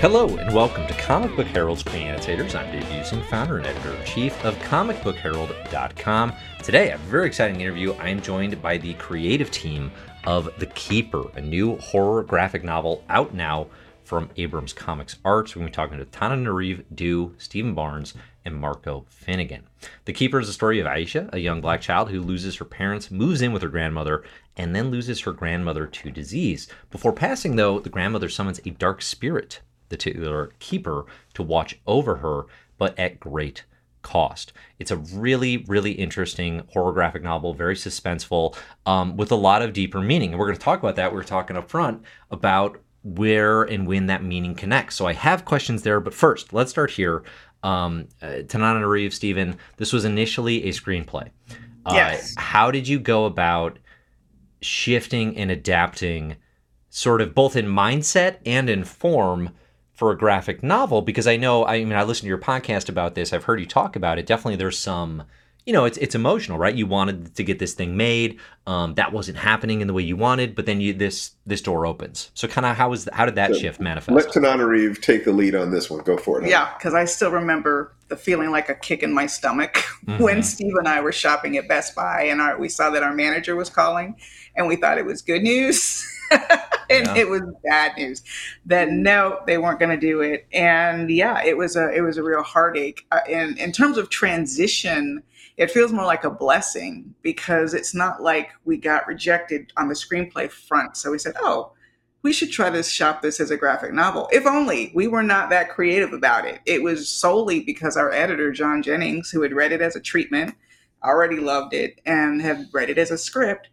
Hello and welcome to Comic Book Herald's Pre-Annotators. I'm Dave Buesing, founder and editor-in-chief of comicbookherald.com. Today, I have a very exciting interview. I am joined by the creative team of The Keeper, a new horror graphic novel out now from Abrams Comics Arts. We're going to be talking to Tana Nariv Dew, Steven Barnes, and Marco Finnegan. The Keeper is the story of Aisha, a young black child who loses her parents, moves in with her grandmother, and then loses her grandmother to disease. Before passing, though, the grandmother summons a dark spirit the titular keeper to watch over her, but at great cost. It's a really, really interesting horror graphic novel, very suspenseful, um, with a lot of deeper meaning. And we're going to talk about that. We are talking up front about where and when that meaning connects. So I have questions there, but first, let's start here. Um, uh, Tanana Reeves, Steven, this was initially a screenplay. Uh, yes. How did you go about shifting and adapting, sort of both in mindset and in form? For a graphic novel because I know I mean I listened to your podcast about this. I've heard you talk about it. Definitely there's some you know, it's it's emotional, right? You wanted to get this thing made. Um, that wasn't happening in the way you wanted, but then you this this door opens. So kind of how was how did that so shift manifest? Let Tananarive take the lead on this one. Go for it. Yeah, because I still remember the feeling like a kick in my stomach mm-hmm. when Steve and I were shopping at Best Buy and our, we saw that our manager was calling, and we thought it was good news. and yeah. it was bad news that no they weren't going to do it and yeah it was a it was a real heartache uh, and in terms of transition it feels more like a blessing because it's not like we got rejected on the screenplay front so we said oh we should try to shop this as a graphic novel if only we were not that creative about it it was solely because our editor john jennings who had read it as a treatment already loved it and had read it as a script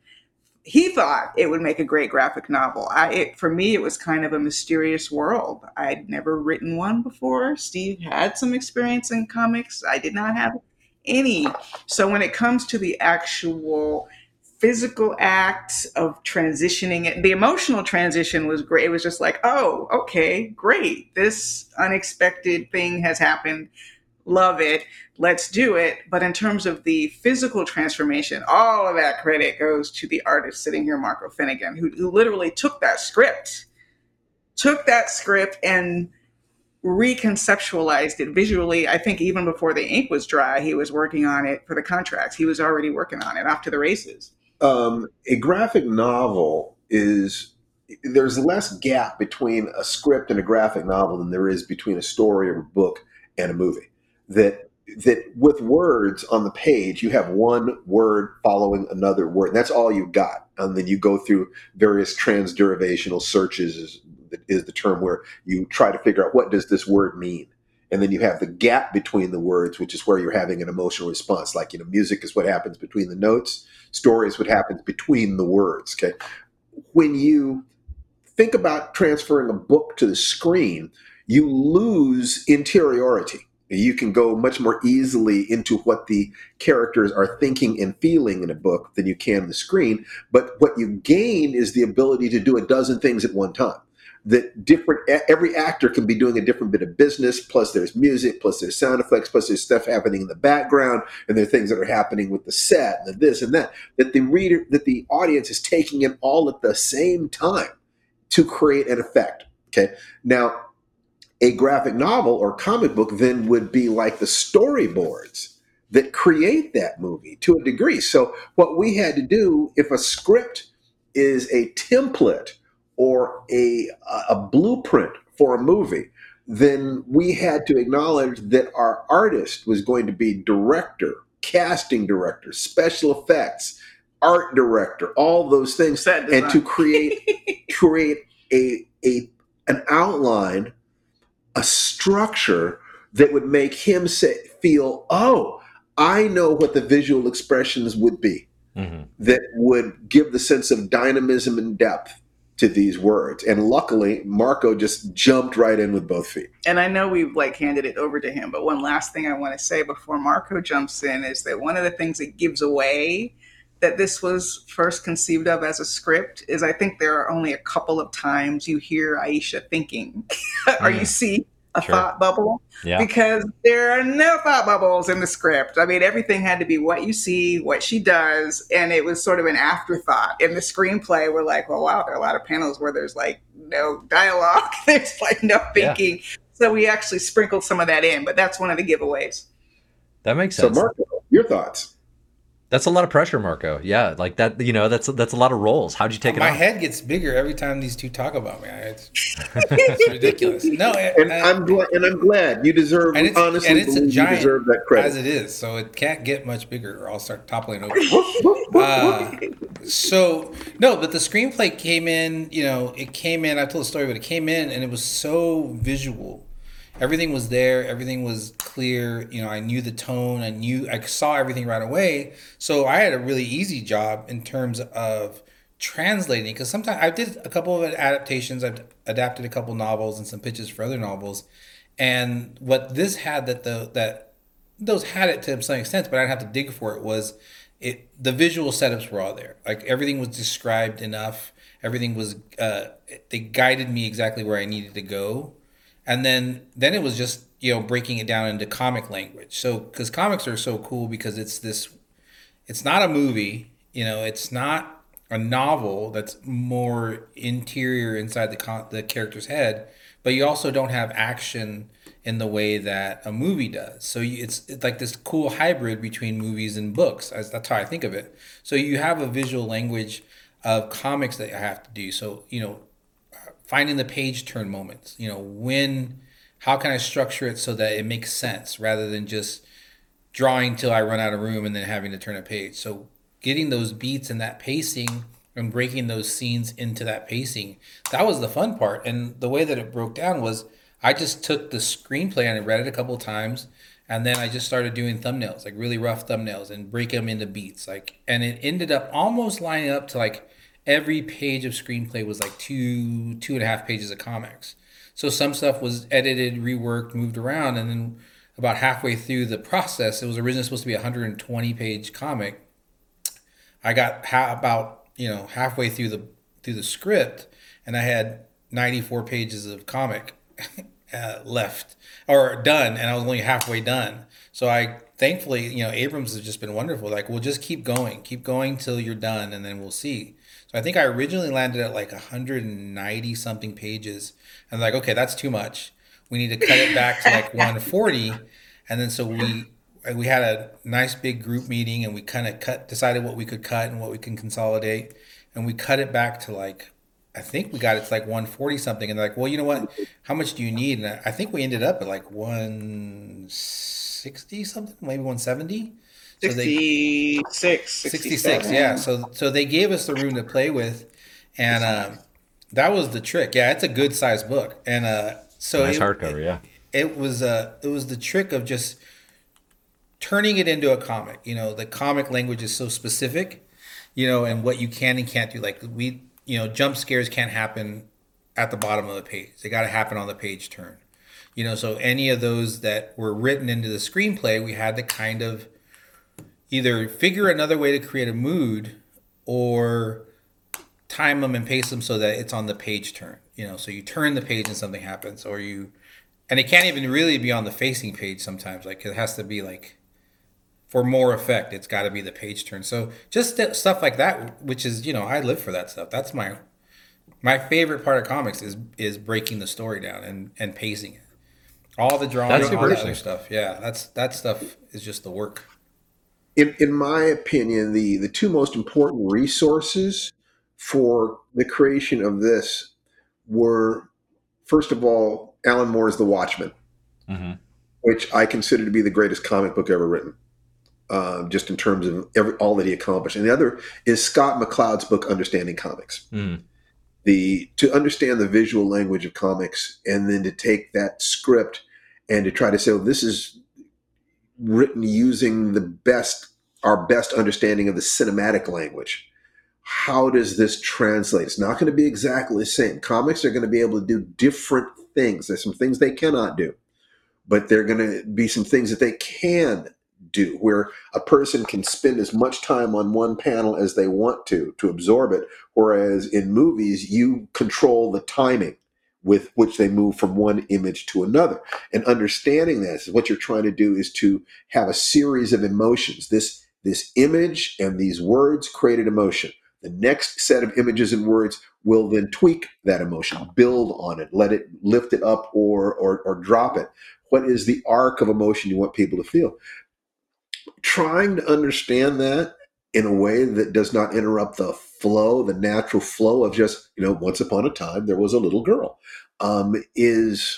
he thought it would make a great graphic novel. I, it, for me, it was kind of a mysterious world. I'd never written one before. Steve had some experience in comics. I did not have any. So when it comes to the actual physical act of transitioning it, the emotional transition was great. It was just like, oh, okay, great. This unexpected thing has happened. Love it let's do it. But in terms of the physical transformation, all of that credit goes to the artist sitting here, Marco Finnegan, who, who literally took that script, took that script and reconceptualized it visually. I think even before the ink was dry, he was working on it for the contracts. He was already working on it off to the races. Um, a graphic novel is there's less gap between a script and a graphic novel than there is between a story or a book and a movie. That that with words on the page, you have one word following another word. And That's all you got. And then you go through various transderivational searches is, is the term where you try to figure out what does this word mean. And then you have the gap between the words, which is where you're having an emotional response. Like, you know, music is what happens between the notes, story is what happens between the words. Okay. When you think about transferring a book to the screen, you lose interiority you can go much more easily into what the characters are thinking and feeling in a book than you can the screen. But what you gain is the ability to do a dozen things at one time. That different, every actor can be doing a different bit of business. Plus, there's music, plus there's sound effects, plus there's stuff happening in the background, and there are things that are happening with the set and the this and that. That the reader, that the audience is taking in all at the same time to create an effect. Okay. Now, a graphic novel or comic book then would be like the storyboards that create that movie to a degree. So, what we had to do, if a script is a template or a, a blueprint for a movie, then we had to acknowledge that our artist was going to be director, casting director, special effects, art director, all those things, and to create create a a an outline a structure that would make him say, feel, oh, I know what the visual expressions would be mm-hmm. that would give the sense of dynamism and depth to these words. And luckily, Marco just jumped right in with both feet. And I know we've like handed it over to him, but one last thing I want to say before Marco jumps in is that one of the things it gives away that this was first conceived of as a script is I think there are only a couple of times you hear Aisha thinking, or mm. you see a Sure. thought bubble Yeah. because there are no thought bubbles in the script. I mean, everything had to be what you see, what she does, and it was sort of an afterthought. In the screenplay, we're like, well, wow, there are a lot of panels where there's like no dialogue, there's like no Yeah. thinking. So we actually sprinkled some of that in, but that's one of the giveaways. That makes So, sense. Marco, your thoughts? That's a lot of pressure, Marco. Yeah, like that. You know, that's that's a lot of roles. How'd you take it My on? head gets bigger every time these two talk about me. It's, it's ridiculous. No, And I- I'm glad. And I'm glad you deserve. And it's- honestly, and it's a giant you deserve that as it is, so it can't get much bigger, or I'll start toppling over. Uh, so no, but the screenplay came in. You know, it came in. I told the story, but it came in, and it was so visual. Everything was there. Everything was clear. You know, I knew the tone. I knew I saw everything right away. So I had a really easy job in terms of translating because sometimes I did a couple of adaptations. I've adapted a couple novels and some pitches for other novels, and what this had that the that those had it to some extent, but I'd have to dig for it. Was it the visual setups were all there? Like everything was described enough. Everything was uh, they guided me exactly where I needed to go, and then then it was just you know breaking it down into comic language. So because comics are so cool because it's this, it's not a movie. You know, it's not a novel that's more interior inside the con- the character's head, but you also don't have action in the way that a movie does. So you, it's, it's like this cool hybrid between movies and books. As that's how I think of it. So you have a visual language of comics that you have to do. So you know, finding the page turn moments. You know, when how can I structure it so that it makes sense rather than just drawing till I run out of room and then having to turn a page. So getting those beats and that pacing and breaking those scenes into that pacing, that was the fun part. And the way that it broke down was I just took the screenplay and I read it a couple of times and then I just started doing thumbnails, like really rough thumbnails and break them into beats. Like and it ended up almost lining up to like every page of screenplay was like two, two and a half pages of comics. So some stuff was edited, reworked, moved around, and then about halfway through the process, it was originally supposed to be a 120 page comic. I got ha- about you know halfway through the through the script, and I had 94 pages of comic uh, left or done, and I was only halfway done. So I thankfully, you know, Abrams has just been wonderful. Like, we'll just keep going, keep going till you're done, and then we'll see. So I think I originally landed at like 190 something pages, and like, okay, that's too much. We need to cut it back to like 140, and then so we we had a nice big group meeting, and we kind of cut decided what we could cut and what we can consolidate, and we cut it back to like I think we got it to like 140 something, and they're like, well, you know what? How much do you need? And I I think we ended up at like 160 something, maybe 170. So they 66, 66 yeah. So so they gave us the room to play with and um, that was the trick. Yeah it's a good sized book. And uh so nice it, hardcover. Yeah. it was uh it was the trick of just turning it into a comic. You know the comic language is so specific you know and what you can and can't do. Like we you know jump scares can't happen at the bottom of the page. They got to happen on the page turn. You know so any of those that were written into the screenplay we had to kind of either figure another way to create a mood or time them and pace them so that it's on the page turn you know? So you turn the page and something happens or you and it can't even really be on the facing page sometimes like it has to be like for more effect it's got to be the page turn. So just st- stuff like that which is you know i live for that stuff. That's my my favorite part of comics is is breaking the story down and and pacing it. All the drawing all the other stuff. Yeah that's that stuff is just the work in in my opinion, the the two most important resources for the creation of this were, first of all, Alan Moore's The Watchmen, hmm which I consider to be the greatest comic book ever written, uh, just in terms of every, all that he accomplished. And the other is Scott McCloud's book, Understanding Comics. Mm. The to understand the visual language of comics, and then to take that script and to try to say, well, this is written using the best our best understanding of the cinematic language. How does this translate? It's not going to be exactly the same. Comics are going to be able to do different things. There's some things they cannot do but there are going to be some things that they can do where a person can spend as much time on one panel as they want to to absorb it whereas in movies you control the timing with which they move from one image to another. And understanding this, what you're trying to do is to have a series of emotions. This this image and these words created emotion. The next set of images and words will then tweak that emotion, build on it, let it lift it up or or, or drop it. What is the arc of emotion you want people to feel? Trying to understand that in a way that does not interrupt the flow, the natural flow of just, you know, once upon a time there was a little girl, um, is,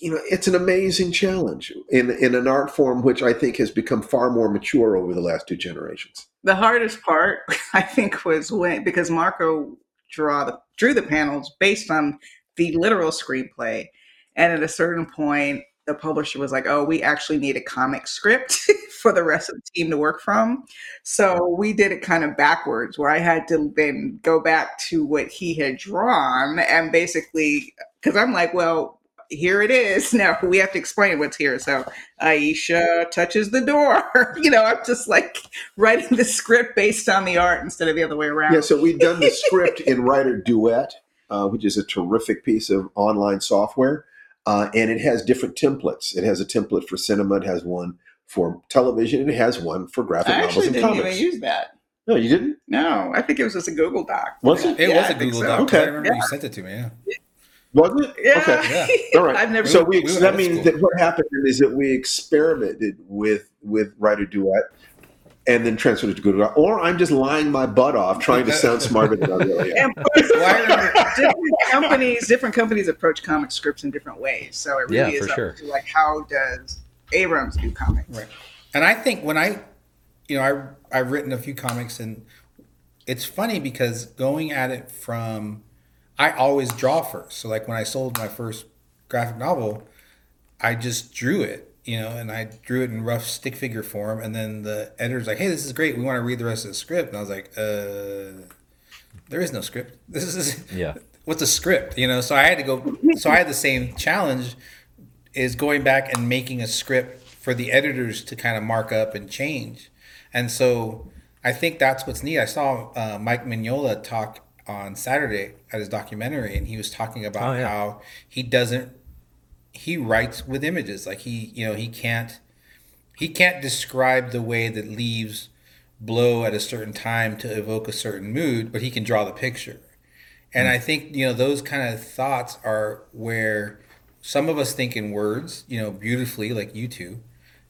you know, it's an amazing challenge in, in an art form which I think has become far more mature over the last two generations. The hardest part, I think, was when, because Marco draw the, drew the panels based on the literal screenplay. And at a certain point, the publisher was like, "Oh, we actually need a comic script for the rest of the team to work from." So we did it kind of backwards, where I had to then go back to what he had drawn and basically, because I'm like, "Well, here it is. Now we have to explain what's here." So Aisha touches the door. you know, I'm just like writing the script based on the art instead of the other way around. Yeah. So we've done the script in Writer Duet, uh, which is a terrific piece of online software uh, and it has different templates. It has a template for cinema. It has one for television. And it has one for graphic I novels and didn't comics. even use that. No, you didn't. No, I think it was just a Google Doc. Was it? It Yeah, was I a think Google so. Doc. Okay. I remember Yeah. you sent it to me. Yeah. Wasn't it? Yeah. Okay. All right. I've never. So we, we that means school. that what happened is that we experimented with with Writer Duet, and then transferred it to Google. Doc. Or I'm just lying my butt off trying to sound smarter than I really am. and plus, remember- different companies, different companies approach comic scripts in different ways. So it really Yeah, is up sure. to like how does Abrams do comics? Right. And I think when I, you know, I I've written a few comics, and it's funny because going at it from, I always draw first. So like when I sold my first graphic novel, I just drew it, you know, and I drew it in rough stick figure form, and then the editor's like, "Hey, this is great. We want to read the rest of the script," and I was like, "Uh, there is no script. This is Yeah. what's a script?" You know. So I had to go. So I had the same challenge is going back and making a script for the editors to kind of mark up and change. And so I think that's what's neat. I saw uh, Mike Mignola talk on Saturday at his documentary, and he was talking about Oh, yeah. how he doesn't he writes with images like he you know he can't he can't describe the way that leaves blow at a certain time to evoke a certain mood but he can draw the picture and i think you know those kind of thoughts are where some of us think in words you know beautifully like you two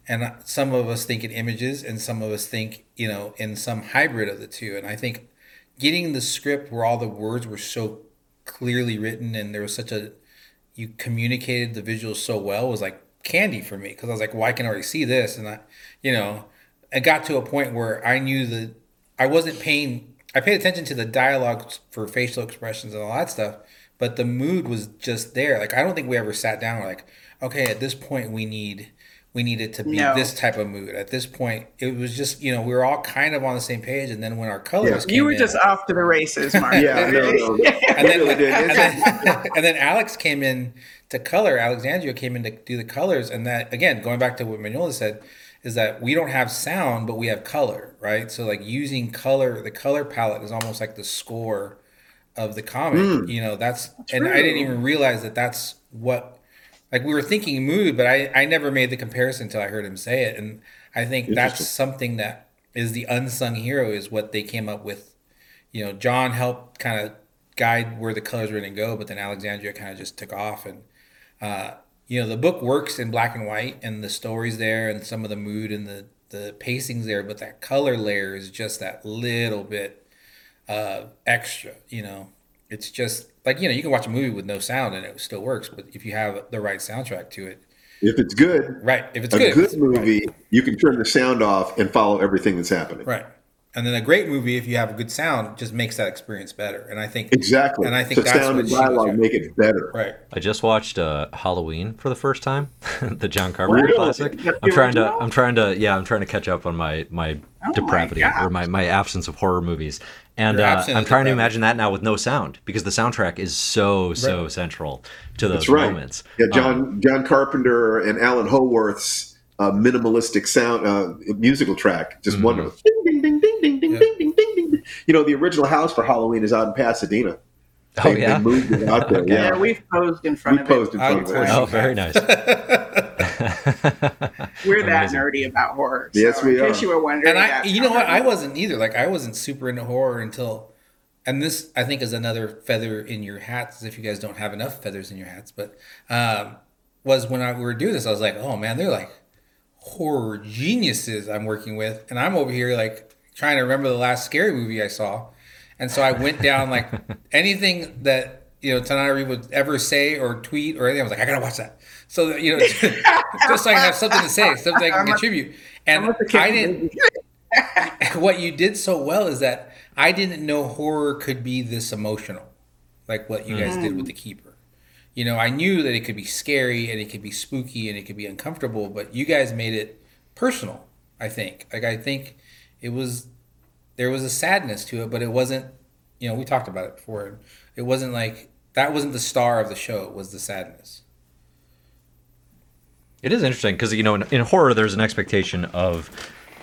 and some of us think in images and some of us think you know in some hybrid of the two and i think getting the script where all the words were so clearly written and there was such a you communicated the visuals so well was like candy for me because I was like, well, I can already see this, and I, you know, it got to a point where I knew that I wasn't paying. I paid attention to the dialogue for facial expressions and all that stuff, but the mood was just there. Like I don't think we ever sat down and were like, okay, at this point we need we need it to be No. this type of mood. At this point, it was just you know we were all kind of on the same page, and then when our colors came You were in- just off to the races, Mark. Yeah, no, no, no. and then, really did. and, then, and then Alex came in to color. Alexandria came in to do the colors, and that again, going back to what Mignola said, is that we don't have sound, but we have color, right? So like using color, the color palette is almost like the score of the comic. You know, that's and I didn't even realize that that's what like we were thinking mood, but I I never made the comparison until I heard him say it, and I think that's something that is the unsung hero is what they came up with you know, John helped kind of guide where the colors were going to go, but then Alexandria kind of just took off. And, uh, you know, the book works in black and white and the stories there and some of the mood and the, the pacing's there, but that color layer is just that little bit uh, extra, you know. It's just like, you know, you can watch a movie with no sound and it still works, but if you have the right soundtrack to it, If it's good, right, if it's a good, good, right. movie, you can turn the sound off and follow everything that's happening. Right. And then a great movie, if you have a good sound, just makes that experience better. And I think Exactly. And I think so that's sound what and dialogue make it better. right. I just watched uh, Halloween for the first time, the John Carpenter Really? classic. I'm trying to. I'm trying to, yeah, I'm trying to catch up on my my Oh depravity God. or my my absence of horror movies, and uh, I'm trying to imagine that now with no sound because the soundtrack is so so Right. central to those That's right. moments. Yeah, John Um, John Carpenter and Alan Howarth's uh, minimalistic sound uh, musical track, just Mhm. wonderful. Ding, ding, ding, ding, ding, ding, Yeah. ding, ding, ding, ding. You know, the original house for Halloween is out in Pasadena. Oh yeah, they moved it out there. okay. Yeah, we've posed in front we of posed it. in front of it. Oh, very nice. We're that Amazing. nerdy about horror. So yes, we in are. case you were wondering, and I, you know what, I wasn't either. Like I wasn't super into horror until, and this I think is another feather in your hats. If you guys don't have enough feathers in your hats, but um, was when I we were doing this, I was like, oh man, they're like horror geniuses I'm working with, and I'm over here like trying to remember the last scary movie I saw, and so I went down like anything that you know Tananarive would ever say or tweet or anything. I was like, I gotta watch that. So that, you know, just so I can have something to say, something I can contribute. And I didn't. what you did so well is that I didn't know horror could be this emotional, like what you guys mm. did with the keeper. You know, I knew that it could be scary and it could be spooky and it could be uncomfortable, but you guys made it personal. I think. Like I think it was there was a sadness to it, but it wasn't. You know, we talked about it before. It wasn't like that wasn't the star of the show. It was the sadness. It is interesting because you know in, in, horror there's an expectation of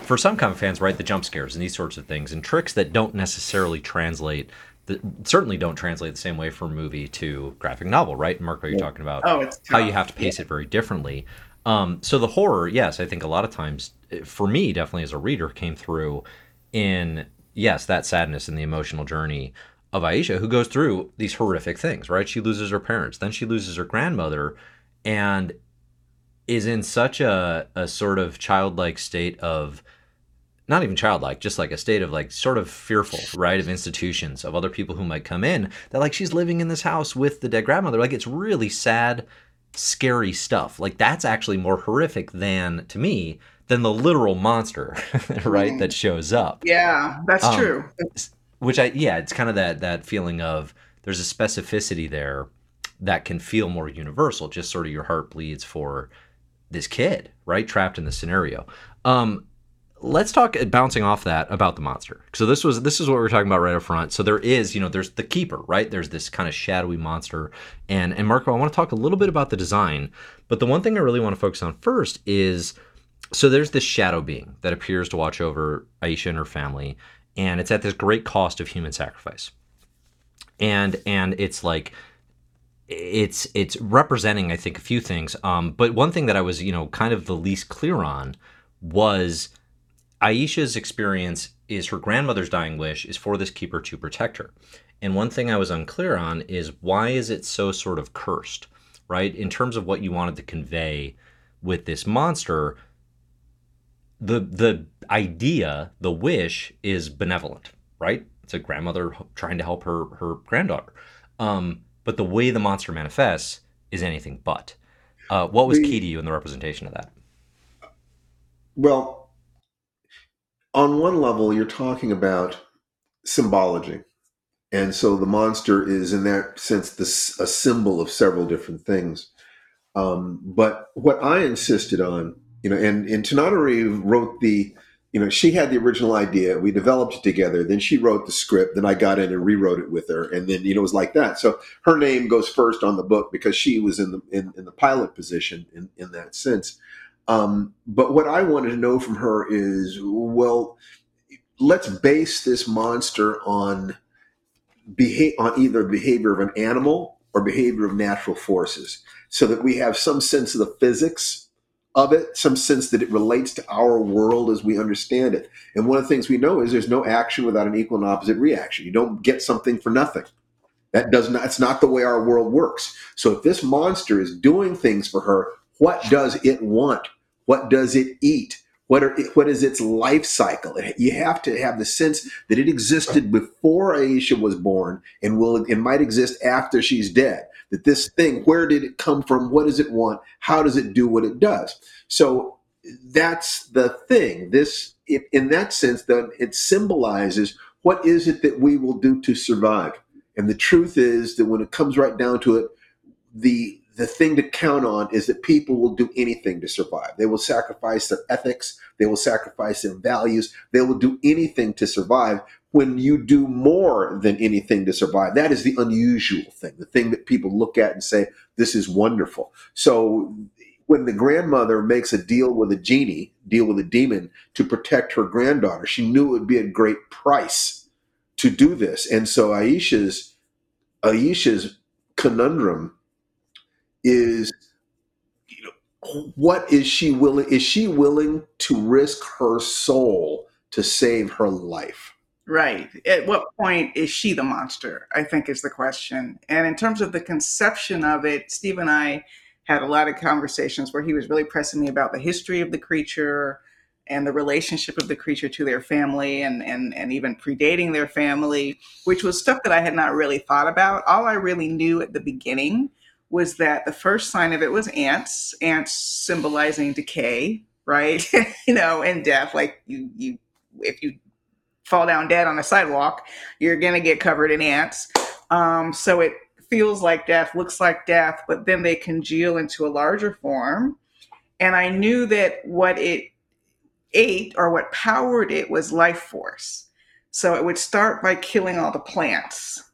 for some comic fans right the jump scares and these sorts of things and tricks that don't necessarily translate that certainly don't translate the same way from movie to graphic novel right Marco you're talking about oh, it's how you have to pace yeah. it very differently um, so the horror yes I think a lot of times for me definitely as a reader came through in yes that sadness and the emotional journey of Aisha who goes through these horrific things right she loses her parents then she loses her grandmother and is in such a, a sort of childlike state of not even childlike, just like a state of like sort of fearful, right, of institutions, of other people who might come in. That like she's living in this house with the dead grandmother. Like it's really sad, scary stuff. Like that's actually more horrific than to me than the literal monster, right, that shows up. Yeah, that's um, true. Which I yeah, it's kind of that that feeling of there's a specificity there that can feel more universal. Just sort of your heart bleeds for this kid, right, trapped in the scenario. Um, let's talk uh, bouncing off that about the monster. So this was this is what we are talking about right up front. So there is, you know, there's the keeper, right? There's this kind of shadowy monster, and and Marco, I want to talk a little bit about the design, but the one thing I really want to focus on first is so there's this shadow being that appears to watch over Aisha and her family, and it's at this great cost of human sacrifice. And and it's like it's it's representing I think a few things. Um, but one thing that I was you know kind of the least clear on was Aisha's experience is her grandmother's dying wish is for this keeper to protect her. And one thing I was unclear on is why is it so sort of cursed, right? In terms of what you wanted to convey with this monster, the the idea, the wish is benevolent, right? It's a grandmother trying to help her her granddaughter. Um, but the way the monster manifests is anything but. Uh, what was the, key to you in the representation of that? Well, on one level, you're talking about symbology. And so the monster is, in that sense, this, a symbol of several different things. Um, but what I insisted on, you know, and, and Tananarive wrote the you know, she had the original idea. We developed it together. Then she wrote the script. Then I got in and rewrote it with her. And then, you know, it was like that. So her name goes first on the book because she was in the in, in the pilot position in, in that sense. Um, but what I wanted to know from her is, well, let's base this monster on behave on either behavior of an animal or behavior of natural forces, so that we have some sense of the physics of it, some sense that it relates to our world as we understand it. And one of the things we know is there's no action without an equal and opposite reaction. You don't get something for nothing. That does not, it's not the way our world works. So if this monster is doing things for her, what does it want? What does it eat? What, are, what is its life cycle? You have to have the sense that it existed before Aisha was born and will it might exist after she's dead that this thing, where did it come from? What does it want? How does it do what it does? So that's the thing. This, it, in that sense, then it symbolizes what is it that we will do to survive. And the truth is that when it comes right down to it, the the thing to count on is that people will do anything to survive. They will sacrifice their ethics, they will sacrifice their values, they will do anything to survive when you do more than anything to survive. That is the unusual thing, the thing that people look at and say, this is wonderful. So when the grandmother makes a deal with a genie, deal with a demon to protect her granddaughter, she knew it would be a great price to do this. And so Aisha's Aisha's conundrum is you know what is she willing is she willing to risk her soul to save her life? Right. At what point is she the monster i think is the question. And in terms of the conception of it steve and i had a lot of conversations where he was really pressing me about the history of the creature and the relationship of the creature to their family and, and, and even predating their family, which was stuff that I had not really thought about. All I really knew at the beginning was that the first sign of it was ants, ants symbolizing decay, right? you know, and death. Like you, you, if you fall down dead on a sidewalk, you're gonna get covered in ants. Um, so it feels like death, looks like death, but then they congeal into a larger form. And I knew that what it ate or what powered it was life force. So it would start by killing all the plants,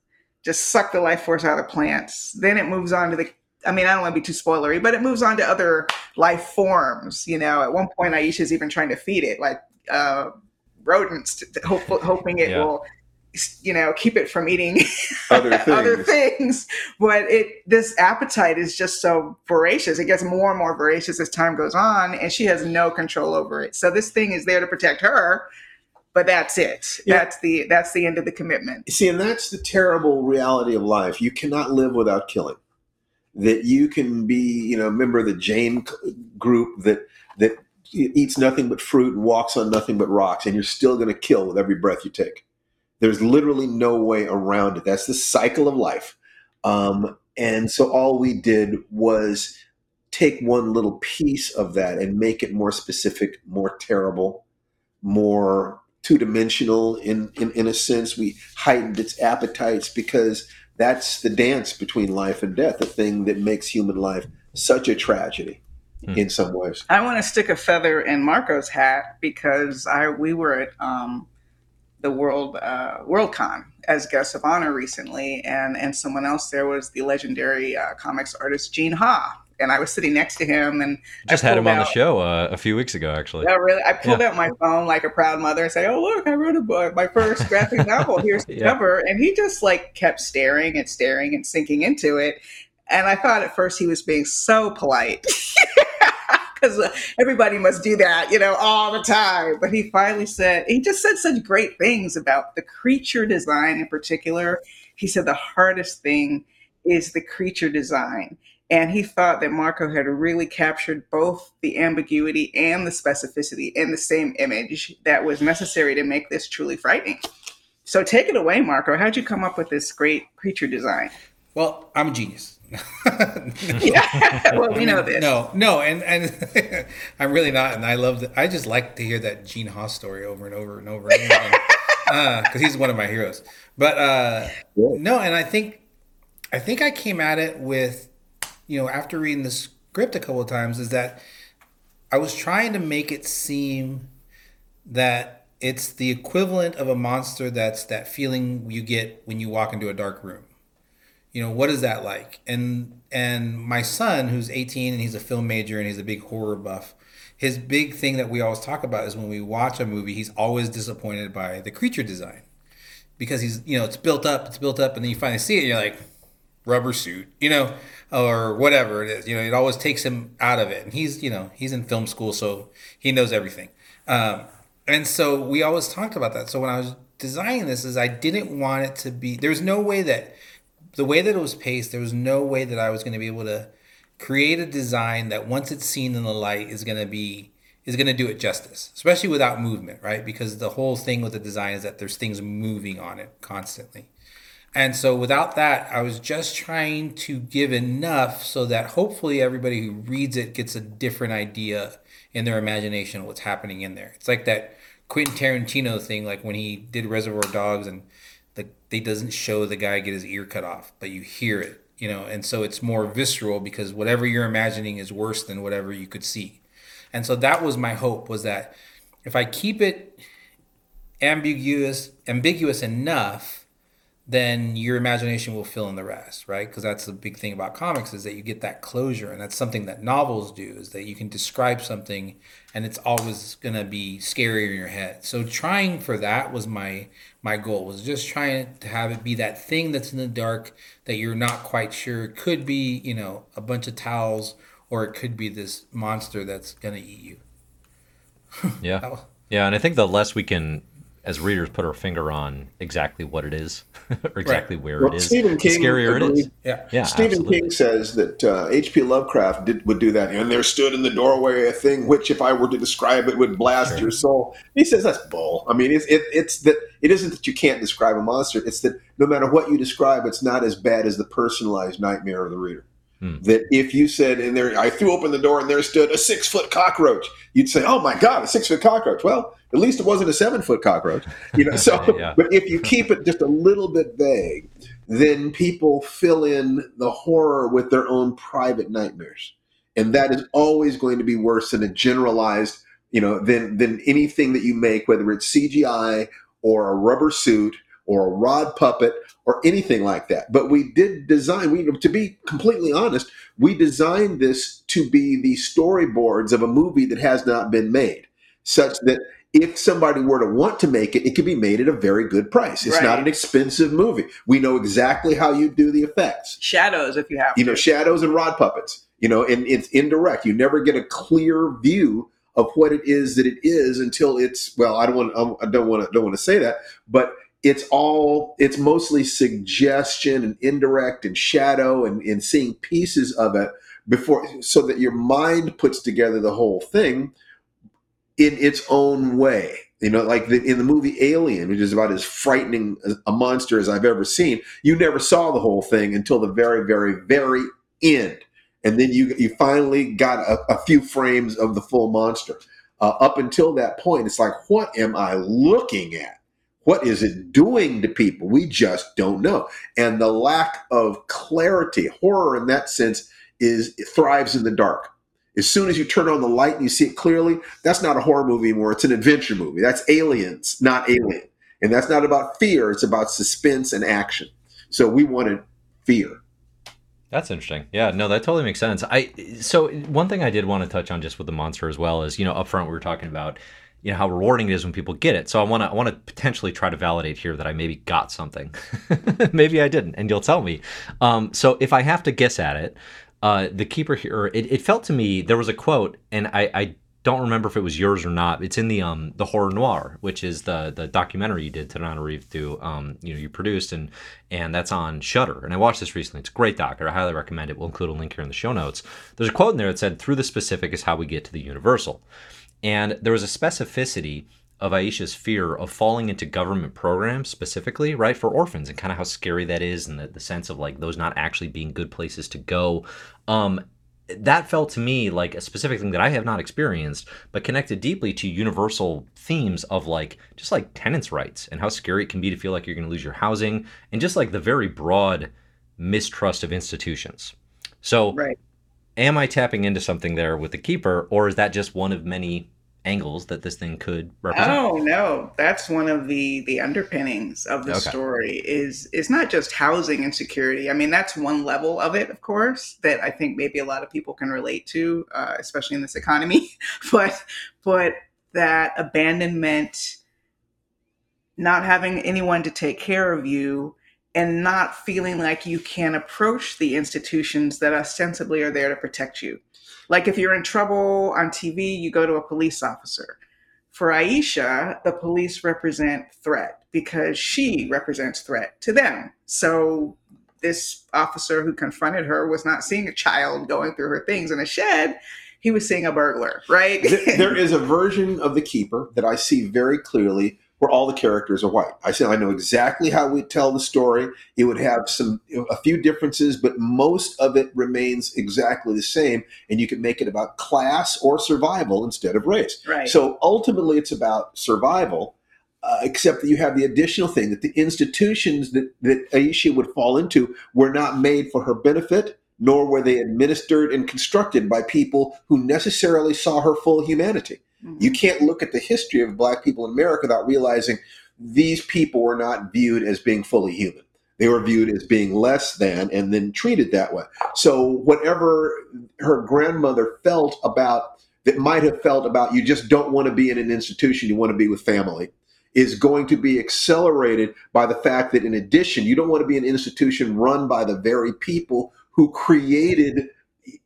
just suck the life force out of plants. Then it moves on to the I mean, I don't want to be too spoilery, but it moves on to other life forms. You know, at one point, Aisha's even trying to feed it like uh, rodents, to, to hope, hoping it yeah. will you know keep it from eating other things. other things but it this appetite is just so voracious it gets more and more voracious as time goes on and she has no control over it so this thing is there to protect her but that's it yeah. that's the that's the end of the commitment see and that's the terrible reality of life you cannot live without killing that you can be you know a member of the Jain group that that eats nothing but fruit and walks on nothing but rocks and you're still going to kill with every breath you take there's literally no way around it. That's the cycle of life. Um, and so all we did was take one little piece of that and make it more specific, more terrible, more two dimensional in, in, in a sense. We heightened its appetites because that's the dance between life and death, the thing that makes human life such a tragedy hmm. in some ways. I want to stick a feather in Marco's hat because I we were at um, the World uh, Worldcon as guests of honor recently, and and someone else there was the legendary uh, comics artist Gene Ha, and I was sitting next to him and just had him on the show uh, a few weeks ago, actually. Yeah, really. I pulled yeah. out my phone like a proud mother and say, "Oh, look, I wrote a book, my first graphic novel. Here's the yeah. cover." And he just like kept staring and staring and sinking into it. And I thought at first he was being so polite. because uh, everybody must do that, you know, all the time. But he finally said, he just said such great things about the creature design in particular. He said the hardest thing is the creature design. And he thought that Marco had really captured both the ambiguity and the specificity in the same image that was necessary to make this truly frightening. So take it away, Marco. How'd you come up with this great creature design? Well, I'm a genius. yeah, well, we know this. No, no, and and I'm really not, and I love that. I just like to hear that Gene Ha's story over and over and over and over because uh, he's one of my heroes. But uh, no, and I think I think I came at it with, you know, after reading the script a couple of times, is that I was trying to make it seem that it's the equivalent of a monster that's that feeling you get when you walk into a dark room. You know what is that like? And and my son who's 18 and he's a film major and he's a big horror buff his big thing that we always talk about is when we watch a movie he's always disappointed by the creature design because he's you know it's built up it's built up and then you finally see it and you're like rubber suit you know or whatever it is you know it always takes him out of it and he's you know he's in film school so he knows everything um, and so we always talked about that so when i was designing this is i didn't want it to be there's no way that the way that it was paced, there was no way that I was going to be able to create a design that once it's seen in the light is going to be is going to do it justice, especially without movement, right? Because the whole thing with the design is that there's things moving on it constantly. And so without that, I was just trying to give enough so that hopefully everybody who reads it gets a different idea in their imagination of what's happening in there. It's like that Quentin Tarantino thing, like when he did Reservoir Dogs and the they doesn't show the guy get his ear cut off, but you hear it, you know, and so it's more visceral because whatever you're imagining is worse than whatever you could see. And so that was my hope was that if I keep it ambiguous ambiguous enough then your imagination will fill in the rest, right? Because that's the big thing about comics is that you get that closure, and that's something that novels do is that you can describe something, and it's always gonna be scarier in your head. So trying for that was my my goal was just trying to have it be that thing that's in the dark that you're not quite sure. It could be you know a bunch of towels, or it could be this monster that's gonna eat you. yeah, yeah, and I think the less we can as readers put our finger on exactly what it is or exactly right. where well, it is, Stephen King the scarier agreed. it is. Yeah, yeah. Stephen absolutely. King says that H.P. Uh, Lovecraft did, would do that, and there stood in the doorway a thing which, if I were to describe it, would blast sure. your soul. He says that's bull. I mean, it's it, it's that it isn't that you can't describe a monster; it's that no matter what you describe, it's not as bad as the personalized nightmare of the reader. Hmm. That if you said in there, I threw open the door and there stood a six foot cockroach, you'd say, "Oh my God, a six foot cockroach!" Well, at least it wasn't a seven foot cockroach, you know. So, yeah. but if you keep it just a little bit vague, then people fill in the horror with their own private nightmares, and that is always going to be worse than a generalized, you know, than than anything that you make, whether it's CGI or a rubber suit or a rod puppet or anything like that. But we did design, we to be completely honest, we designed this to be the storyboards of a movie that has not been made, such that if somebody were to want to make it, it could be made at a very good price. It's right. not an expensive movie. We know exactly how you do the effects. Shadows, if you have, you know, shadows and rod puppets. You know, and it's indirect. You never get a clear view of what it is that it is until it's well. I don't want. I don't want to. Don't want to say that, but it's all it's mostly suggestion and indirect and shadow and, and seeing pieces of it before so that your mind puts together the whole thing in its own way. You know like the, in the movie alien which is about as frightening a monster as i've ever seen you never saw the whole thing until the very very very end. And then you you finally got a, a few frames of the full monster. Uh, up until that point it's like what am i looking at what is it doing to people? We just don't know. And the lack of clarity, horror in that sense, is it thrives in the dark. As soon as you turn on the light and you see it clearly, that's not a horror movie anymore. It's an adventure movie. That's aliens, not alien. And that's not about fear, it's about suspense and action. So we wanted fear. That's interesting. Yeah, no, that totally makes sense. I so one thing I did want to touch on just with the monster as well is, you know, up front we were talking about you know how rewarding it is when people get it. So I want to I want to potentially try to validate here that I maybe got something. maybe I didn't, and you'll tell me. Um, so if I have to guess at it, uh, the keeper here, it, it, felt to me there was a quote, and I, I don't remember if it was yours or not. It's in the um the Horror Noire, which is the the documentary you did Tananarive through um you know you produced and and that's on Shudder. And I watched this recently. It's a great doc. I highly recommend it. We'll include a link here in the show notes. There's a quote in there that said, "Through the specific is how we get to the universal." And there was a specificity of Aisha's fear of falling into government programs specifically, right, for orphans and kind of how scary that is and the, the sense of like those not actually being good places to go. Um, that felt to me like a specific thing that I have not experienced, but connected deeply to universal themes of like just like tenants' rights and how scary it can be to feel like you're going to lose your housing and just like the very broad mistrust of institutions. So, right. am I tapping into something there with the keeper, or is that just one of many angles that this thing could represent. Oh no, that's one of the the underpinnings of the okay. story is it's not just housing insecurity. I mean, that's one level of it, of course, that I think maybe a lot of people can relate to, uh, especially in this economy. but but that abandonment, not having anyone to take care of you, and not feeling like you can approach the institutions that ostensibly are there to protect you. Like if you're in trouble on TV, you go to a police officer. For Aisha, the police represent threat because she represents threat to them. So this officer who confronted her was not seeing a child going through her things in a shed. He was seeing a burglar, right? there is a version of the keeper that I see very clearly where all the characters are white. I said I know exactly how we tell the story. It would have some a few differences, but most of it remains exactly the same. And you can make it about class or survival instead of race. Right. So ultimately, it's about survival. Uh, except that you have the additional thing that the institutions that, that Aisha would fall into were not made for her benefit, nor were they administered and constructed by people who necessarily saw her full humanity. Mm-hmm. You can't look at the history of black people in America without realizing these people were not viewed as being fully human. They were viewed as being less than and then treated that way. So whatever her grandmother felt about that might have felt about you just don't want to be in an institution, you want to be with family is going to be accelerated by the fact that in addition, you don't want to be an institution run by the very people who created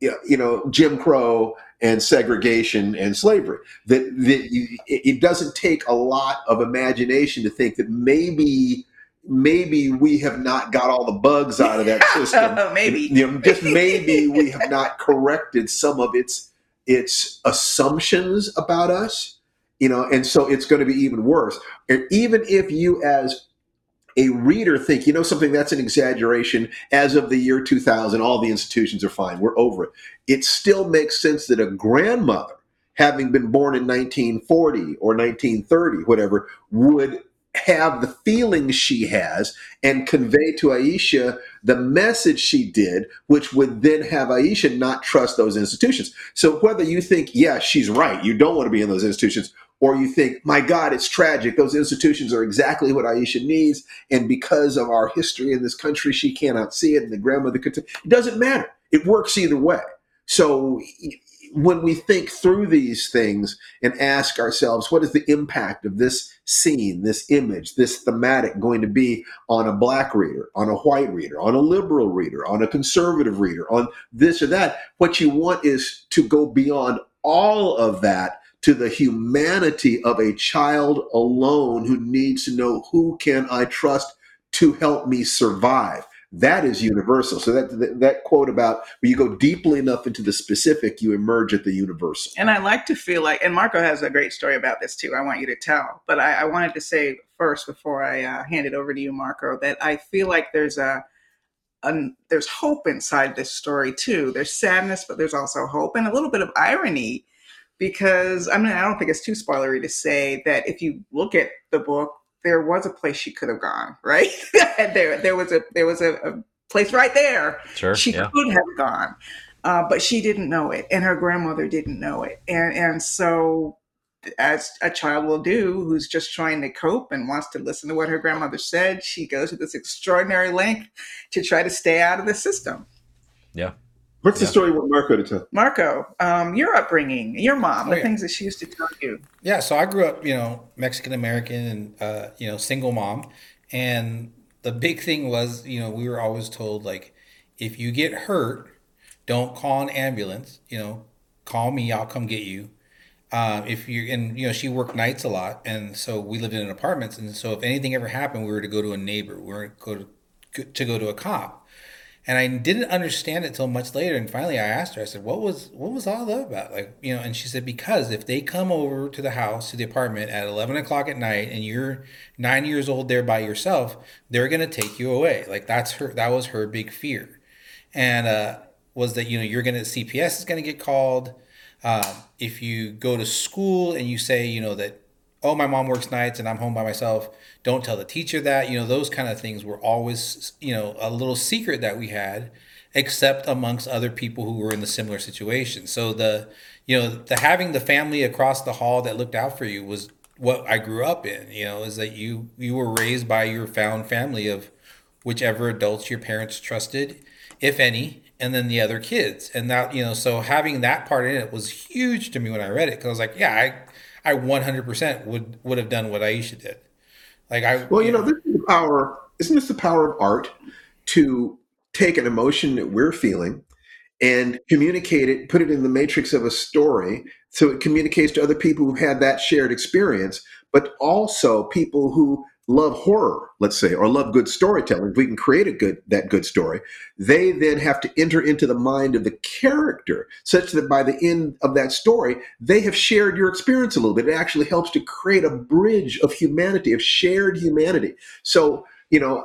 you know Jim Crow and segregation and slavery. That, that it doesn't take a lot of imagination to think that maybe maybe we have not got all the bugs out of that system. Oh, maybe you know, just maybe we have not corrected some of its its assumptions about us. You know, and so it's going to be even worse. And even if you, as a reader think, you know, something that's an exaggeration. As of the year 2000, all the institutions are fine. We're over it. It still makes sense that a grandmother, having been born in 1940 or 1930, whatever, would have the feelings she has and convey to Aisha the message she did, which would then have Aisha not trust those institutions. So whether you think, yeah, she's right, you don't want to be in those institutions, or you think, my God, it's tragic. Those institutions are exactly what Aisha needs. And because of our history in this country, she cannot see it. And the grandmother could, it doesn't matter. It works either way. So when we think through these things and ask ourselves, what is the impact of this scene, this image, this thematic going to be on a black reader, on a white reader, on a liberal reader, on a conservative reader, on this or that? What you want is to go beyond all of that to the humanity of a child alone who needs to know who can I trust to help me survive. That is universal. So that, that, that quote about when you go deeply enough into the specific, you emerge at the universal. And I like to feel like, and Marco has a great story about this too. I want you to tell, but I, I wanted to say first before I uh, hand it over to you, Marco, that I feel like there's a, there's hope inside this story too. There's sadness, but there's also hope and a little bit of irony because I mean I don't think it's too spoilery to say that if you look at the book, there was a place she could have gone, right? there there was a there was a, a place right there sure, she yeah. could have gone. Uh, but she didn't know it, and her grandmother didn't know it, and and so as a child will do, who's just trying to cope and wants to listen to what her grandmother said, she goes to this extraordinary length to try to stay out of the system. Yeah, What's yeah. the story with Marco to tell? Marco, um, your upbringing, your mom, the oh, yeah. things that she used to tell you. Yeah, so I grew up, you know, Mexican American and uh, you know, single mom, and the big thing was, you know, we were always told like, if you get hurt, don't call an ambulance. You know, call me, I'll come get you. Um, if you and you know, she worked nights a lot, and so we lived in apartments, and so if anything ever happened, we were to go to a neighbor, we were to go to, to go to a cop and I didn't understand it till much later. And finally, I asked her. I said, "What was what was all that about?" Like you know, and she said, "Because if they come over to the house to the apartment at eleven o'clock at night, and you're nine years old there by yourself, they're gonna take you away. Like that's her. That was her big fear, and uh, was that you know you're gonna CPS is gonna get called. Um, if you go to school and you say you know that oh my mom works nights and i'm home by myself. Don't tell the teacher that. You know those kind of things were always you know a little secret that we had except amongst other people who were in the similar situation. So the you know the having the family across the hall that looked out for you was what i grew up in you know is that you you were raised by your found family of whichever adults your parents trusted if any and then the other kids. And that you know so having that part in it was huge to me when i read it because i was like yeah i I 100% would would have done what Aisha did. Like I Well, you know, this is the power isn't this the power of art to take an emotion that we're feeling and communicate it, put it in the matrix of a story so it communicates to other people who've had that shared experience, but also people who love horror, let's say, or love good storytelling, if we can create a good that good story, they then have to enter into the mind of the character such that by the end of that story, they have shared your experience a little bit. It actually helps to create a bridge of humanity, of shared humanity. So you know,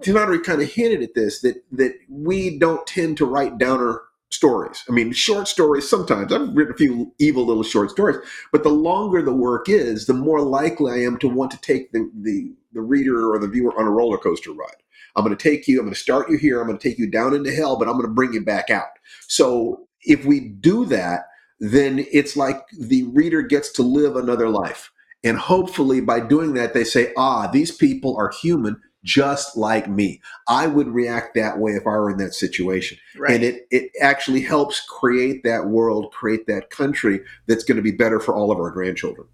Tananarive kind of hinted at this that that we don't tend to write downer stories. I mean, short stories sometimes. I've written a few evil little short stories, but the longer the work is, the more likely I am to want to take the, the, the reader or the viewer on a roller coaster ride. I'm going to take you, I'm going to start you here, I'm going to take you down into hell, but I'm going to bring you back out. So if we do that, then it's like the reader gets to live another life. And hopefully by doing that, they say, ah, these people are human just like me. I would react that way if I were in that situation. Right. And it, it actually helps create that world, create that country that's going to be better for all of our grandchildren.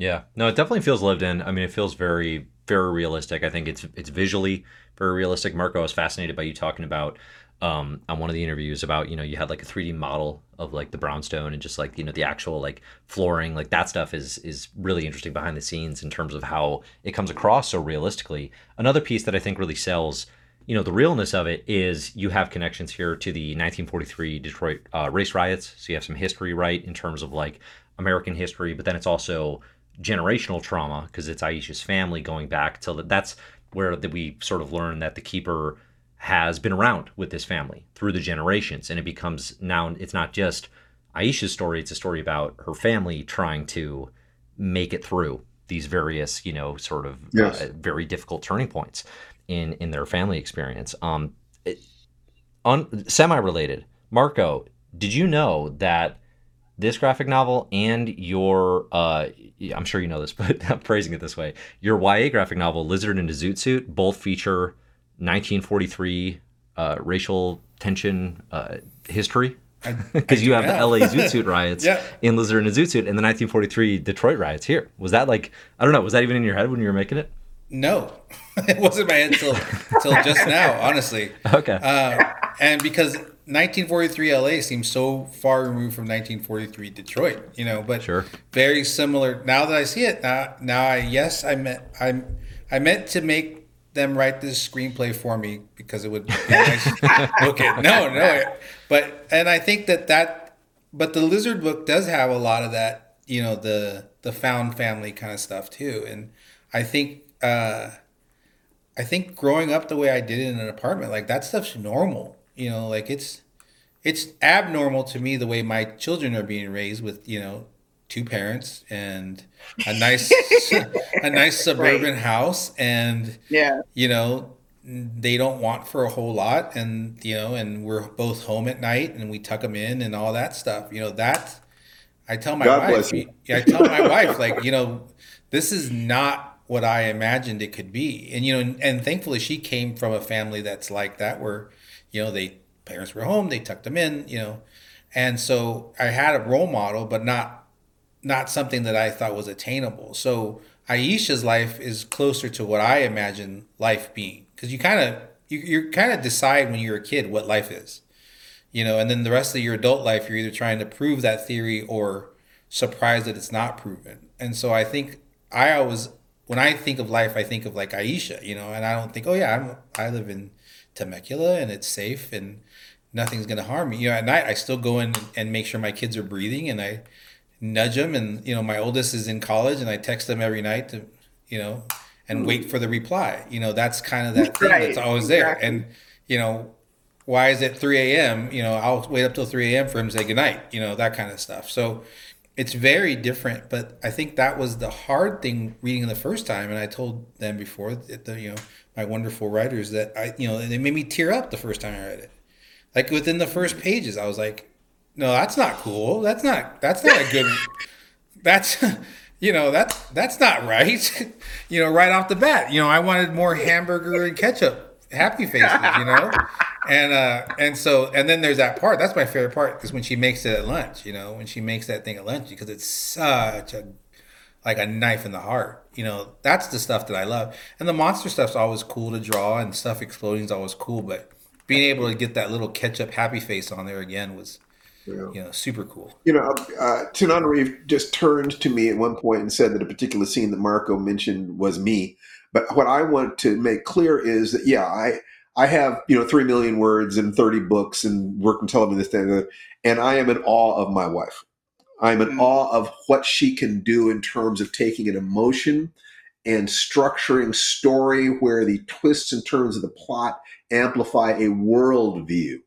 Yeah. No, it definitely feels lived in. I mean, it feels very, very realistic. I think it's it's visually very realistic. Marco, I was fascinated by you talking about um, on one of the interviews about you know you had like a 3D model of like the brownstone and just like you know the actual like flooring like that stuff is is really interesting behind the scenes in terms of how it comes across so realistically. Another piece that I think really sells you know the realness of it is you have connections here to the 1943 Detroit uh, race riots, so you have some history right in terms of like American history, but then it's also generational trauma because it's Aisha's family going back to that's where that we sort of learn that the keeper has been around with this family through the generations. And it becomes now it's not just Aisha's story it's a story about her family trying to make it through these various you know sort of yes. uh, very difficult turning points in in their family experience. Um it, on semi related Marco did you know that this graphic novel and your uh, I'm sure you know this, but I'm phrasing it this way. Your YA graphic novel, Lizard in a Zoot Suit, both feature 1943 uh, racial tension uh, history because you have the LA Zoot Suit riots yeah. in Lizard in a Zoot Suit and the 1943 Detroit riots here. Was that like I don't know? Was that even in your head when you were making it? No, it wasn't my head until until just now, honestly. Okay. Uh, and because 1943 LA seems so far removed from 1943 Detroit, you know, but sure. very similar. Now that I see it, now, now I yes, I meant I I meant to make them write this screenplay for me because it would be nice. okay, no, no, but and I think that that, but the Lizard book does have a lot of that, you know, the the found family kind of stuff too, and I think uh, I think growing up the way I did in an apartment, like that stuff's normal, you know, like it's it's abnormal to me the way my children are being raised with you know two parents and a nice a nice suburban right. house and yeah you know they don't want for a whole lot and you know and we're both home at night and we tuck them in and all that stuff you know that i tell my God wife yeah i tell my wife like you know this is not what i imagined it could be and you know and, and thankfully she came from a family that's like that where you know they parents were home they tucked them in you know and so i had a role model but not not something that I thought was attainable. So Aisha's life is closer to what I imagine life being because you kind of you you kind of decide when you're a kid what life is, you know, and then the rest of your adult life you're either trying to prove that theory or surprised that it's not proven. And so I think I always when I think of life I think of like Aisha, you know, and I don't think oh yeah I'm I live in Temecula and it's safe and nothing's gonna harm me. You know, at night I still go in and make sure my kids are breathing and I nudge them. And you know, my oldest is in college, and I text them every night to, you know, and mm. wait for the reply. You know, that's kind of that thing right. that's always there. Exactly. And you know, why is it 3 a.m.? You know, I'll wait up till 3 a.m. for him to say goodnight. You know, that kind of stuff. So it's very different. But I think that was the hard thing reading the first time. And I told them before that the, you know my wonderful writers that I you know they made me tear up the first time I read it. Like within the first pages, I was like, no, that's not cool. That's not that's not a good that's you know, that's that's not right. you know, right off the bat. You know, I wanted more hamburger and ketchup happy faces, you know? And uh and so and then there's that part. That's my favorite part is when she makes it at lunch, you know, when she makes that thing at lunch because it's such a like a knife in the heart. You know, that's the stuff that I love. And the monster stuff's always cool to draw and stuff exploding is always cool, but being able to get that little ketchup happy face on there again was yeah. you know, super cool. You know, uh, Tananarive just turned to me at one point and said that a particular scene that Marco mentioned was me. But what I want to make clear is that, yeah, I I have you know three million words and thirty books and work in television this that, and I am in awe of my wife. I'm in mm-hmm. awe of what she can do in terms of taking an emotion and structuring story where the twists and turns of the plot amplify a worldview,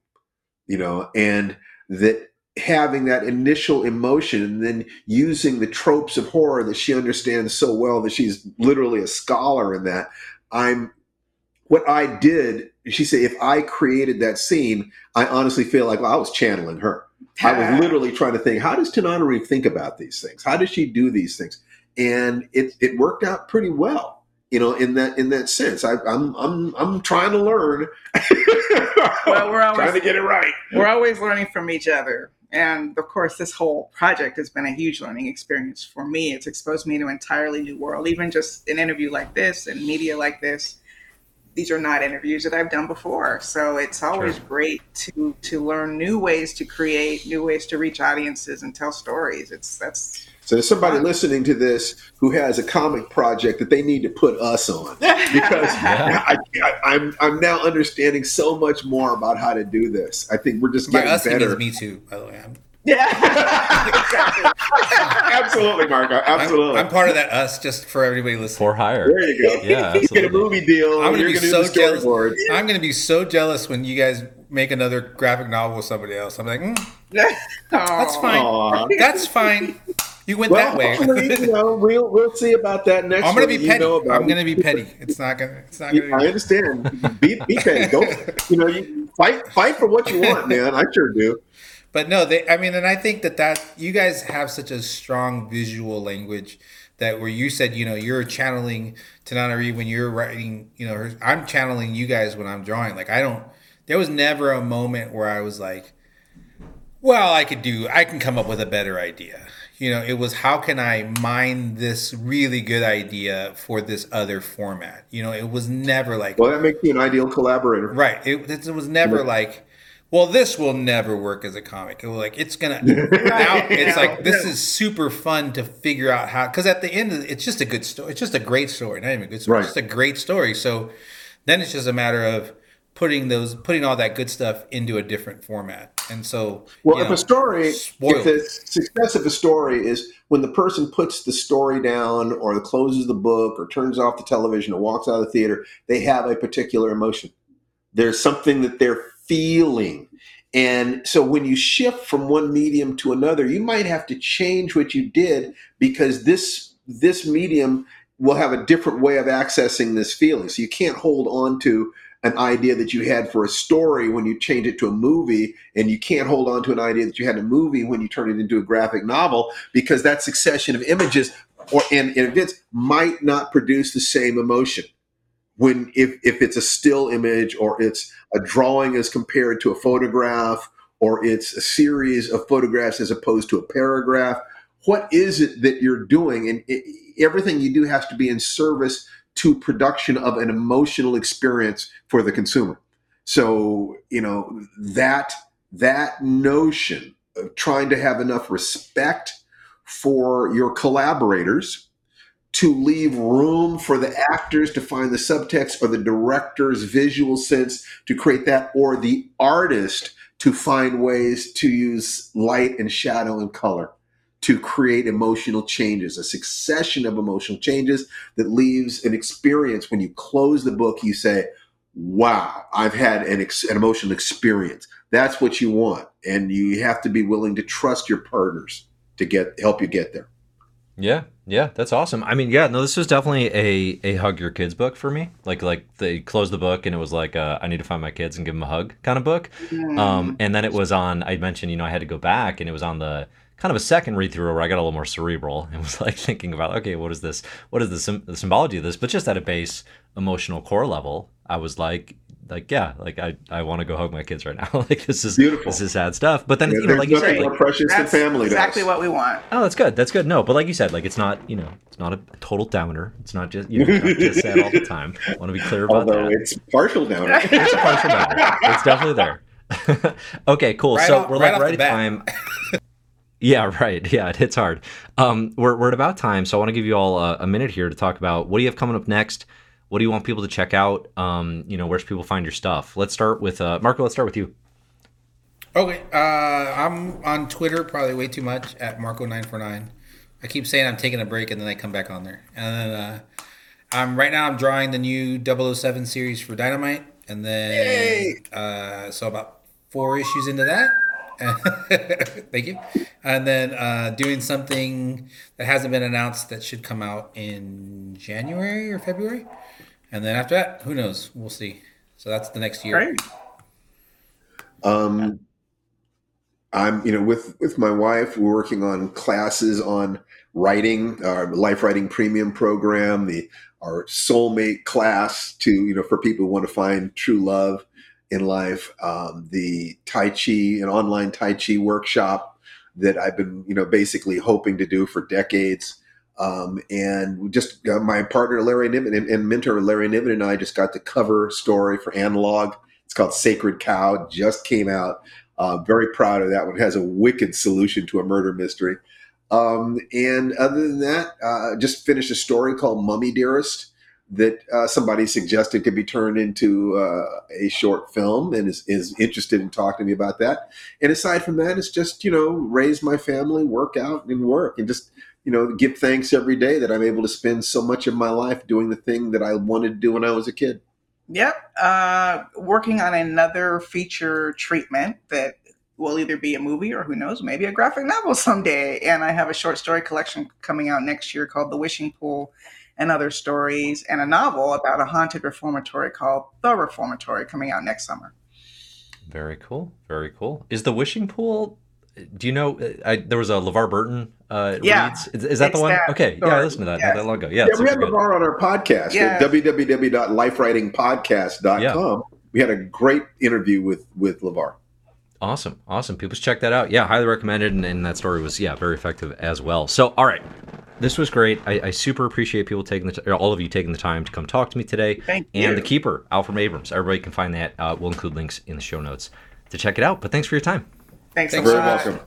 you know, and that having that initial emotion and then using the tropes of horror that she understands so well that she's literally a scholar in that i'm what i did she said if i created that scene i honestly feel like well, i was channeling her i was literally trying to think how does tananarive think about these things how does she do these things and it, it worked out pretty well you know, in that in that sense. I, I'm I'm I'm trying to learn. well, we're always trying to get it right. We're always learning from each other. And of course, this whole project has been a huge learning experience for me. It's exposed me to an entirely new world. Even just an interview like this and media like this, these are not interviews that I've done before. So it's always sure. great to to learn new ways to create, new ways to reach audiences and tell stories. It's that's so there's somebody listening to this who has a comic project that they need to put us on because yeah. I, am I'm, I'm now understanding so much more about how to do this. I think we're just getting By us, better. me too, by the way. I'm- yeah, absolutely, Marco. Absolutely, I'm, I'm, part of that us. Just for everybody listening, for hire. There you go. Yeah, you get a movie deal. I'm going to be so jealous. I'm going to be so jealous when you guys make another graphic novel with somebody else. I'm like, mm, that's fine. Aww. That's fine. You went well, that way. you know, we'll we'll see about that next. I'm gonna be petty. You know I'm gonna be petty. It's not gonna. It's not gonna. I understand. Be, be petty. Go. You know, you fight fight for what you want, man. I sure do. But no, they. I mean, and I think that that you guys have such a strong visual language that where you said, you know, you're channeling Tananarive when you're writing. You know, I'm channeling you guys when I'm drawing. Like I don't. There was never a moment where I was like, well, I could do. I can come up with a better idea you know it was how can i mine this really good idea for this other format you know it was never like well that makes you an ideal collaborator right it, it was never yeah. like well this will never work as a comic. Like it's gonna now it's like this is super fun to figure out how because at the end of, it's just a good story it's just a great story not even a good story right. it's just a great story. So then it's just a matter of putting those putting all that good stuff into a different format. And so well if know, a story spoiled. if the success of a story is when the person puts the story down or closes the book or turns off the television or walks out of the theater they have a particular emotion. There's something that they're feeling. And so when you shift from one medium to another you might have to change what you did because this this medium will have a different way of accessing this feeling. So you can't hold on to an idea that you had for a story when you change it to a movie, and you can't hold on to an idea that you had in a movie when you turn it into a graphic novel because that succession of images or and, and events might not produce the same emotion when if if it's a still image or it's a drawing as compared to a photograph or it's a series of photographs as opposed to a paragraph what is it that you're doing and it, everything you do has to be in service to production of an emotional experience for the consumer. So, you know, that that notion of trying to have enough respect for your collaborators to leave room for the actors to find the subtext or the director's visual sense to create that or the artist to find ways to use light and shadow and color to create emotional changes, a succession of emotional changes that leaves an experience when you close the book, you say, wow, I've had an, ex- an emotional experience. That's what you want. And you have to be willing to trust your partners to get help you get there. Yeah, yeah, that's awesome. I mean, yeah, no, this was definitely a a hug your kids book for me. Like like they closed the book and it was like uh, I need to find my kids and give them a hug kind of book. Mm. Um, and then it was on. I mentioned you know I had to go back and it was on the kind of a second read through where I got a little more cerebral and was like thinking about, okay, what is this? What is the, the symbology of this? But just at a base emotional core level, I was like, like yeah, like I, I want to go hug my kids right now. like this is beautiful. This is sad stuff. But then yeah, you know, like you said, like, precious that's family. Exactly what we want. Oh, that's good. That's good. No, but like you said, like it's not you know it's not a total downer. It's not just you know not just sad all the time. I want to be clear about Although that. It's partial downer. it's a partial downer. It's definitely there. okay, cool. Right so off, we're right like right at time. Yeah, right. Yeah, it hits hard. Um, we're, we're at about time, so I want to give you all a, a, minute here to talk about what do you have coming up next? What do you want people to check out? Um, you know, where should people find your stuff? Let's start with uh, Marco. Let's start with you. Okay, uh, I'm on Twitter probably way too much at Marco949. I keep saying I'm taking a break and then I come back on there. And then uh, I'm right now I'm drawing the new 007 series for Dynamite, and then uh, so about four issues into that Thank you. And then uh, doing something that hasn't been announced that should come out in January or February. And then after that, who knows? We'll see. So that's the next year. Great. Um, I'm, you know, with with my wife, we're working on classes on writing, our life writing premium program, the our soulmate class to you know for people who want to find true love in life. Um, the Tai Chi, an online Tai Chi workshop that I've been you know basically hoping to do for decades. Um, and just uh, my partner Larry Niven and, and, mentor Larry Niven and I just got the cover story for Analog. It's called Sacred Cow. Just came out. Uh, very proud of that one. It has a wicked solution to a murder mystery. Um, and other than that, uh, just finished a story called Mummy Dearest that uh, somebody suggested could be turned into uh, a short film and is, is interested in talking to me about that. And aside from that, it's just, you know, raise my family, work out and work and just, you know, give thanks every day that I'm able to spend so much of my life doing the thing that I wanted to do when I was a kid. Yep. Uh, working on another feature treatment that will either be a movie or who knows, maybe a graphic novel someday. And I have a short story collection coming out next year called The Wishing Pool and Other Stories, and a novel about a haunted reformatory called The Reformatory coming out next summer. Very cool. Very cool. Is The Wishing Pool do you know? I, there was a LeVar Burton. Uh, yeah, reads. Is, is that the one? That okay, story. yeah, I listened to that yes. not that long ago. Yeah, yeah we had good. LeVar on our podcast yeah. at www.lifewritingpodcast.com. Yeah. We had a great interview with with LeVar. Awesome, awesome. People check that out. Yeah, highly recommended, and, and that story was yeah very effective as well. So, all right, this was great. I, I super appreciate people taking the t- all of you taking the time to come talk to me today. Thank and you. the keeper, Alfred Abrams. Everybody can find that. Uh, we'll include links in the show notes to check it out. But thanks for your time. Thanks, Thanks so much. welcome.